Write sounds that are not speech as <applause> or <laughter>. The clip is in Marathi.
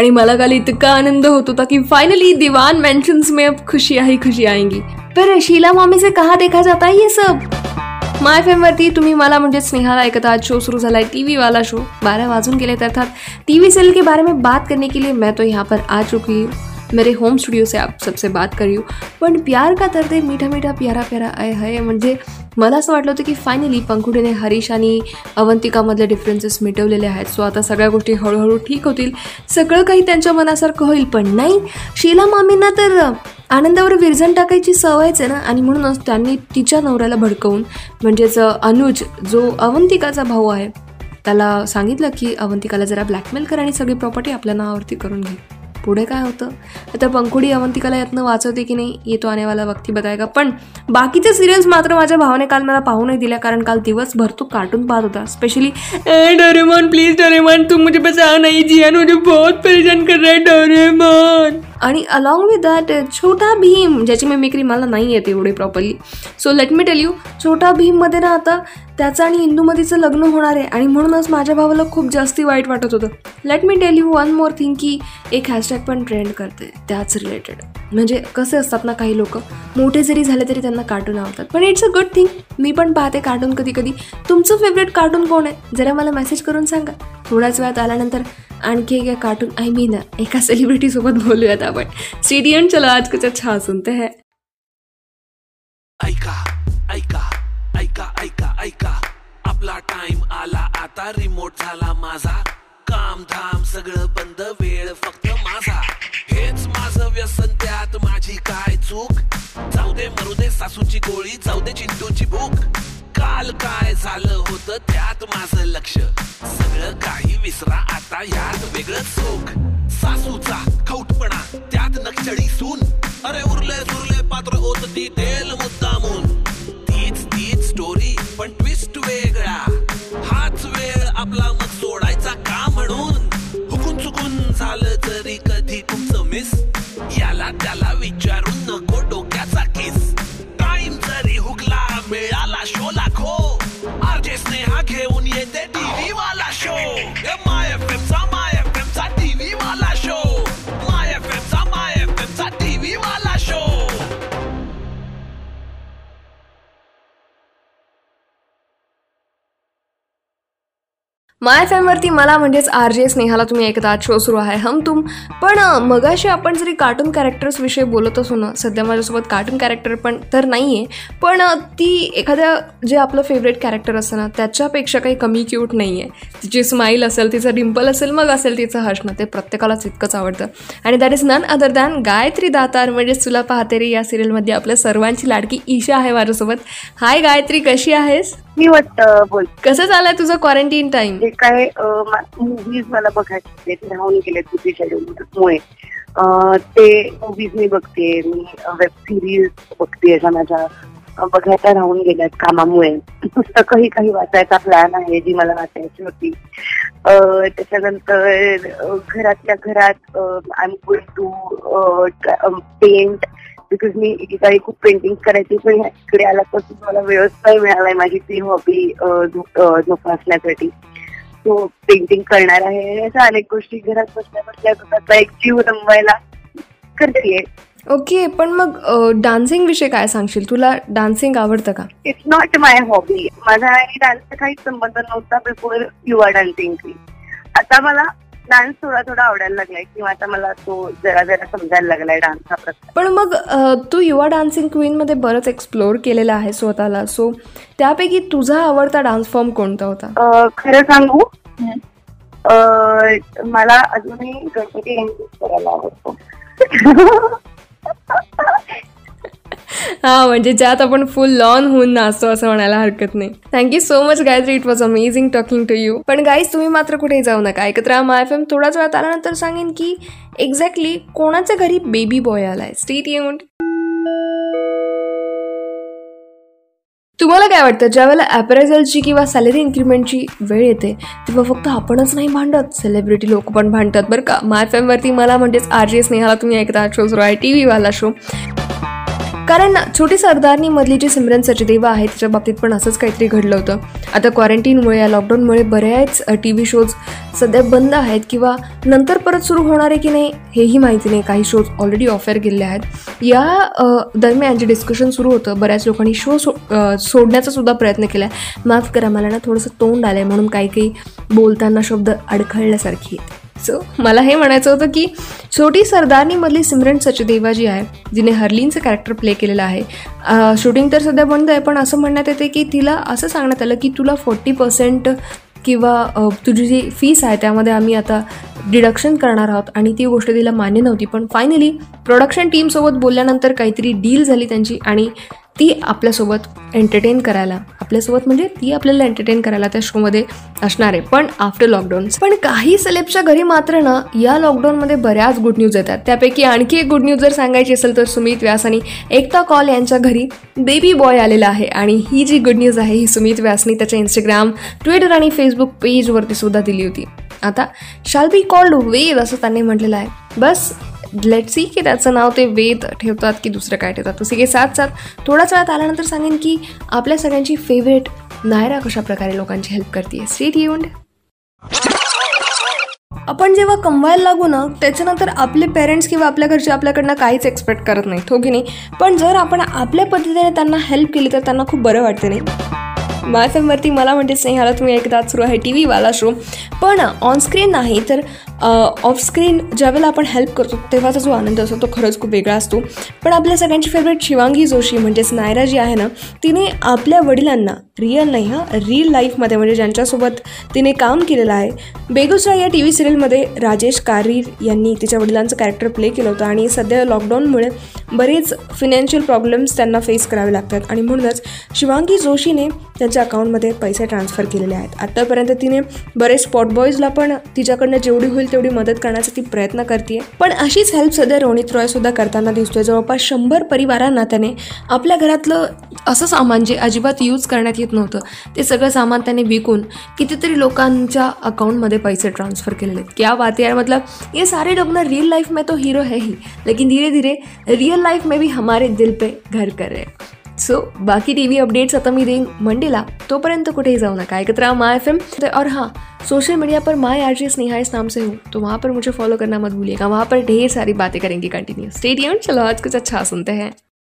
आणि मला काल इतका आनंद होत होता की फाइनली दीवान मेंशन्स में अब खुशियाँ ही खुशियाँ आएँगी. पर शीला मामी से कहा देखा जाता है ये सब? माय फेमवरती तुम्ही मला म्हणजे स्नेहाला ऐकत, आज शो शुरू झाला है टीवी वाला शो बारह वाजून गेले तर अर्थात टी टीवी सीरियल के बारे में बात करने के लिए मैं तो यहाँ पर आ चुकी हूँ. मेरे होम स्टुडिओ से आप सबसे बात कर हूँ. पण प्यार का दर्द है मीठा मीठा प्यारा प्यारा आय हाय, म्हणजे मला असं वाटलं होतं की फायनली पंखुडीने हरीश आणि अवंतिकामधले डिफरन्सेस मिटवलेले आहेत. सो आता सगळ्या गोष्टी हळूहळू ठीक होतील. सगळं काही त्यांच्या मनासारखं होईल पण नाही. शीला मामींना तर आनंदावर विरजण टाकायची सवयच आहे ना? आणि म्हणूनच त्यांनी तिच्या नवऱ्याला भडकवून म्हणजेच अनुज जो अवंतिकाचा भाऊ आहे त्याला सांगितलं की अवंतिकाला जरा ब्लॅकमेल कर आणि सगळी प्रॉपर्टी आपल्या नावावरती करून घे. पुढे काय होतं? आता पंखुडी अवंतिकाला यातनं वाचवते की नाही येतो आनेवाला वक्ती बतायगा पण बाकीच्या सिरियल्स मात्र माझ्या भावाने काल मला पाहू नाही दिल्या कारण काल दिवसभर तो कार्टून पाहत होता. स्पेशली डोरेमॉन प्लीज डोरेमॉन तू मुझे बचा जी जिया मुझे बहुत परेशान कर रहा है डोरेमॉन. आणि अलॉंग विथ दॅट छोटा भीम ज्याची मिमिक्री मला नाही येते एवढी properly so let me tell you छोटा भीममध्ये ना आता त्याचं आणि इंदूमतीचं लग्न होणार आहे आणि म्हणूनच माझ्या भावाला खूप जास्ती वाईट वाटत होतं. Let me tell you one more thing की एक हॅशटॅग पण ट्रेंड करते त्याच रिलेटेड म्हणजे कसे असतात ना काही लोक मोठे जरी झाले तरी त्यांना कार्टून आवडतात. पण इट्स अ गुड थिंग मी पण पाहते कार्टून कधी कधी. तुमचं फेवरेट कार्टून कोण आहे? जरा मला मेसेज करून सांगा. थोड्याच वेळात आल्यानंतर आणखी एक कार्टून आय मीन एका सेलिब्रिटी सोबत बोलूयात आपण. स्टेडियम चला आज कुछ अच्छा सुनते हैं. ऐका ऐका ऐका ऐका ऐका. आपला टाइम आला आता रिमोट झाला माझा. काम धाम सगळं बंद वेळ फक्त माझा. हेच माझं व्यसन त्यात माझी काय चूक? जाऊ दे मरू दे सासूची गोळी जाऊ दे चिंटूची भूक. काल काय झालं होतं त्यात माझं लक्ष. सगळं काही विसरा आता यात वेगळं सोख. सासूचा खौटपणा त्यात नक्षडी सून. अरे उरले सुरले पात्र होत ती तेल मुद्दामून. माय फॅमवरती मला म्हणजेच आर जे स्नेहाला तुम्ही ऐकता आज शो सुरू आहे हम तुम. पण मगाशी आपण जरी कार्टून कॅरेक्टर्स विषयी बोलत असू ना सध्या माझ्यासोबत कार्टून कॅरेक्टर पण तर नाही आहे पण ती एखाद्या जे आपलं फेवरेट कॅरेक्टर असतं ना त्याच्यापेक्षा काही कमी क्यूट नाही आहे तिची स्माईल असेल तिचं डिम्पल असेल मग असेल तिचं हसणं ते प्रत्येकालाच इतकंच आवडतं. आणि that is none other than Gayatri Datar म्हणजेच तुला पाहते रे या सिरियलमध्ये आपल्या सर्वांची लाडकी ईशा आहे माझ्यासोबत. हाय गायत्री कशी आहेस? मी वाटतं बोल. कसं चाललंय तुझं क्वारंटीन टाइम जे काय मूवीज मला बघायचे राहून गेले तुझी शेड्यूलमुळे ते मूवीज मी बघते मी वेब सिरीज बघते अशा माझ्या बघायचा राहून गेल्यात कामामुळे. पुस्तकही काही वाचायचा प्लॅन आहे जी मला वाचायची होती. त्याच्यानंतर घरातल्या घरात I am going to paint because मी एकेकाळी खूप पेंटिंग करायची पण ह्या- इकडे आल्यापासून मला वेळच नाही मिळालाय माझी ती हॉबी जोपासण्यासाठी. सो पेंटिंग करणार आहे. अशा अनेक गोष्टी घरात बसल्या बसल्या स्वतःचा एक जीव रमवायला करतेय ओके पण मग डान्सिंग विषयी काय सांगशील? तुला डान्सिंग आवडतं का? इट्स नॉट माय हॉबी माझा आणि डान्सचा काहीच संबंध नव्हता बिफोर यू आर डान्सिंग आता मला डान्स थोडा थोडा आवडायला लागलाय किंवा आता मला तो जरा जरा समजायला लागलाय डान्स हा प्रकार पण मग तू युवा डान्सिंग क्वीनमध्ये बरंच एक्सप्लोअर केलेलं आहे स्वतःला सो त्यापैकी तुझा आवडता डान्स फॉर्म कोणता होता? अं, खरं सांगू? अं, मला अजूनही गणपती करायला आवडतो. <laughs> हा म्हणजे ज्यात आपण फुल लॉन होऊन नाचतो असं म्हणायला हरकत नाही. Thank you so much Gayatri. It was amazing talking to you पण गाईज तुम्ही मात्र कुठेही जाऊ नका. ऐकत राहा माय एफ एम थोड्याच वेळात आल्यानंतर सांगेन की एक्झॅक्टली कोणाच्या घरी बेबी बॉय आलाय? स्टेट येऊन तुम्हाला काय वाटतं? ज्यावेळेला ॲपरेझलची किंवा सॅलरी इन्क्रीमेंटची वेळ येते तेव्हा फक्त आपणच नाही भांडत. सेलिब्रिटी लोक पण भांडतात बरं का. माय फॅमवरती मला म्हणजेच आर जे स्नेहाला तुम्ही ऐकता शो सुरू आहे टी व्हीवाला शो कारण छोटी सरदारनी मधली जी सिमरन सचदेवा आहे तिच्या बाबतीत पण असंच काहीतरी घडलं होतं. आता क्वारंटीनमुळे या लॉकडाऊनमुळे बऱ्याच टी व्ही शोज सध्या बंद आहेत किंवा नंतर परत सुरू होणार आहे की नाही हेही माहिती नाही. काही शोज ऑलरेडी ऑफर केलेले आहेत. या दरम्यान जे डिस्कशन सुरू होतं बऱ्याच लोकांनी शो सो सोडण्याचा सुद्धा प्रयत्न केला आहे माफ करा मला ना थोडंसं तोंड आलं आहे म्हणून काही काही बोलताना शब्द अडखळल्यासारखी आहेत. सो मला हे म्हणायचं होतं की छोटी सरदारनीमधली सिमरन सचदेवा जी आहे जिने हर्लिनचं कॅरेक्टर प्ले केलेलं आहे. शूटिंग तर सध्या बंद आहे पण असं म्हणण्यात येते की तिला असं सांगण्यात आलं की तुला फोर्टी पर्सेंट किंवा तुझी जी फीस आहे त्यामध्ये आम्ही आता डिडक्शन करणार आहोत आणि ती गोष्ट तिला मान्य नव्हती. पण फायनली प्रोडक्शन टीमसोबत बोलल्यानंतर काहीतरी डील झाली त्यांची आणि ती आपल्यासोबत एंटरटेन करायला आपल्यासोबत म्हणजे ती आपल्याला एंटरटेन करायला त्या शोमध्ये असणार आहे. पण आफ्टर लॉकडाऊन पण काही सेलेबच्या घरी मात्र ना या लॉकडाऊनमध्ये बऱ्याच गुड न्यूज येतात. त्यापैकी आणखी एक गुड न्यूज जर सांगायची असेल तर सुमित व्यास आणि एकता कॉल यांच्या घरी बेबी बॉय आलेला आहे. आणि ही जी गुड न्यूज आहे ही सुमित व्यासनी त्याच्या इंस्टाग्राम ट्विटर आणि फेसबुक पेजवरती सुद्धा दिली होती. आता शाल बी कॉल्ड वेद असं त्यांनी म्हटलेलं आहे. बस लेट सी की त्याचं नाव ते वेद ठेवतात की दुसरं काय ठेवतात. तसे की साथ साथ थोड्याच वेळात आल्यानंतर सांगेन की आपल्या सगळ्यांची फेवरेट नायरा कशा प्रकारे लोकांची हेल्प करते स्ट्रीट येऊन आपण जेव्हा कमवायला लागू ना त्याच्यानंतर आपले पेरेंट्स किंवा आपल्या घरचे आपल्याकडनं काहीच एक्सपेक्ट करत नाही हो की नाही? पण जर आपण आपल्या पद्धतीने त्यांना हेल्प केली तर त्यांना खूप बरं वाटतं नाही माय फेमवरती मला म्हणते स्नेहाला तुम्ही एकदा सुरू आहे टी व्हीवाला शो पण ऑनस्क्रीन नाही तर ऑफस्क्रीन ज्यावेळेला आपण हेल्प करतो तेव्हाचा जो आनंद असतो तो खरंच खूप वेगळा असतो. पण आपल्या सगळ्यांची फेवरेट शिवांगी जोशी म्हणजेच नायरा जी आहे ना तिने आपल्या वडिलांना रिअल नाही हां रिअल लाईफमध्ये म्हणजे ज्यांच्यासोबत तिने काम केलेलं आहे बेगुसरा या टी व्ही सिरियलमध्ये राजेश कारीर यांनी तिच्या वडिलांचं कॅरेक्टर प्ले केलं होतं आणि सध्या लॉकडाऊनमुळे बरेच फिनान्शियल प्रॉब्लेम्स त्यांना फेस करावे लागतात. आणि म्हणूनच शिवांगी जोशीने त्यांच्या अकाउंटमध्ये पैसे ट्रान्सफर केलेले आहेत. आत्तापर्यंत तिने बरेच स्पॉट बॉईजला पण तिच्याकडनं जेवढी होईल तेवढी मदत करण्याचा ती प्रयत्न करते पण अशीच हेल्प सध्या रोनित रॉय सुद्धा करताना दिसतोय. जवळपास शंभर परिवारांना त्याने आपल्या घरातलं असं सामान जे अजिबात यूज करण्यात येत नव्हतं ते सगळं सामान त्याने विकून कितीतरी लोकांच्या अकाउंटमध्ये पैसे ट्रान्सफर केलेले क्या बात यार. मतलब ये सारे लोग ना रियल लाइफ में तो हीरो है ही. लेकिन धीरे धीरे रियल लाइफ में भी हमारे दिल पे घर कर रहे सो बाकी टी व्ही अपडेट्स आता मी देईन मंडेला तोपर्यंत कुठेही जाऊ नका ऐकत राहा माय एफ़ एम और हाँ सोशल मीडिया पर माई आर जी स्नेहा इस नाम से हूँ तो वहाँ पर मुझे फॉलो करना मत भूलिएगा, वहाँ पर ढेर सारी बातें करेंगे कंटिन्यू स्टेडियम चलो आज कुछ अच्छा सुनते हैं।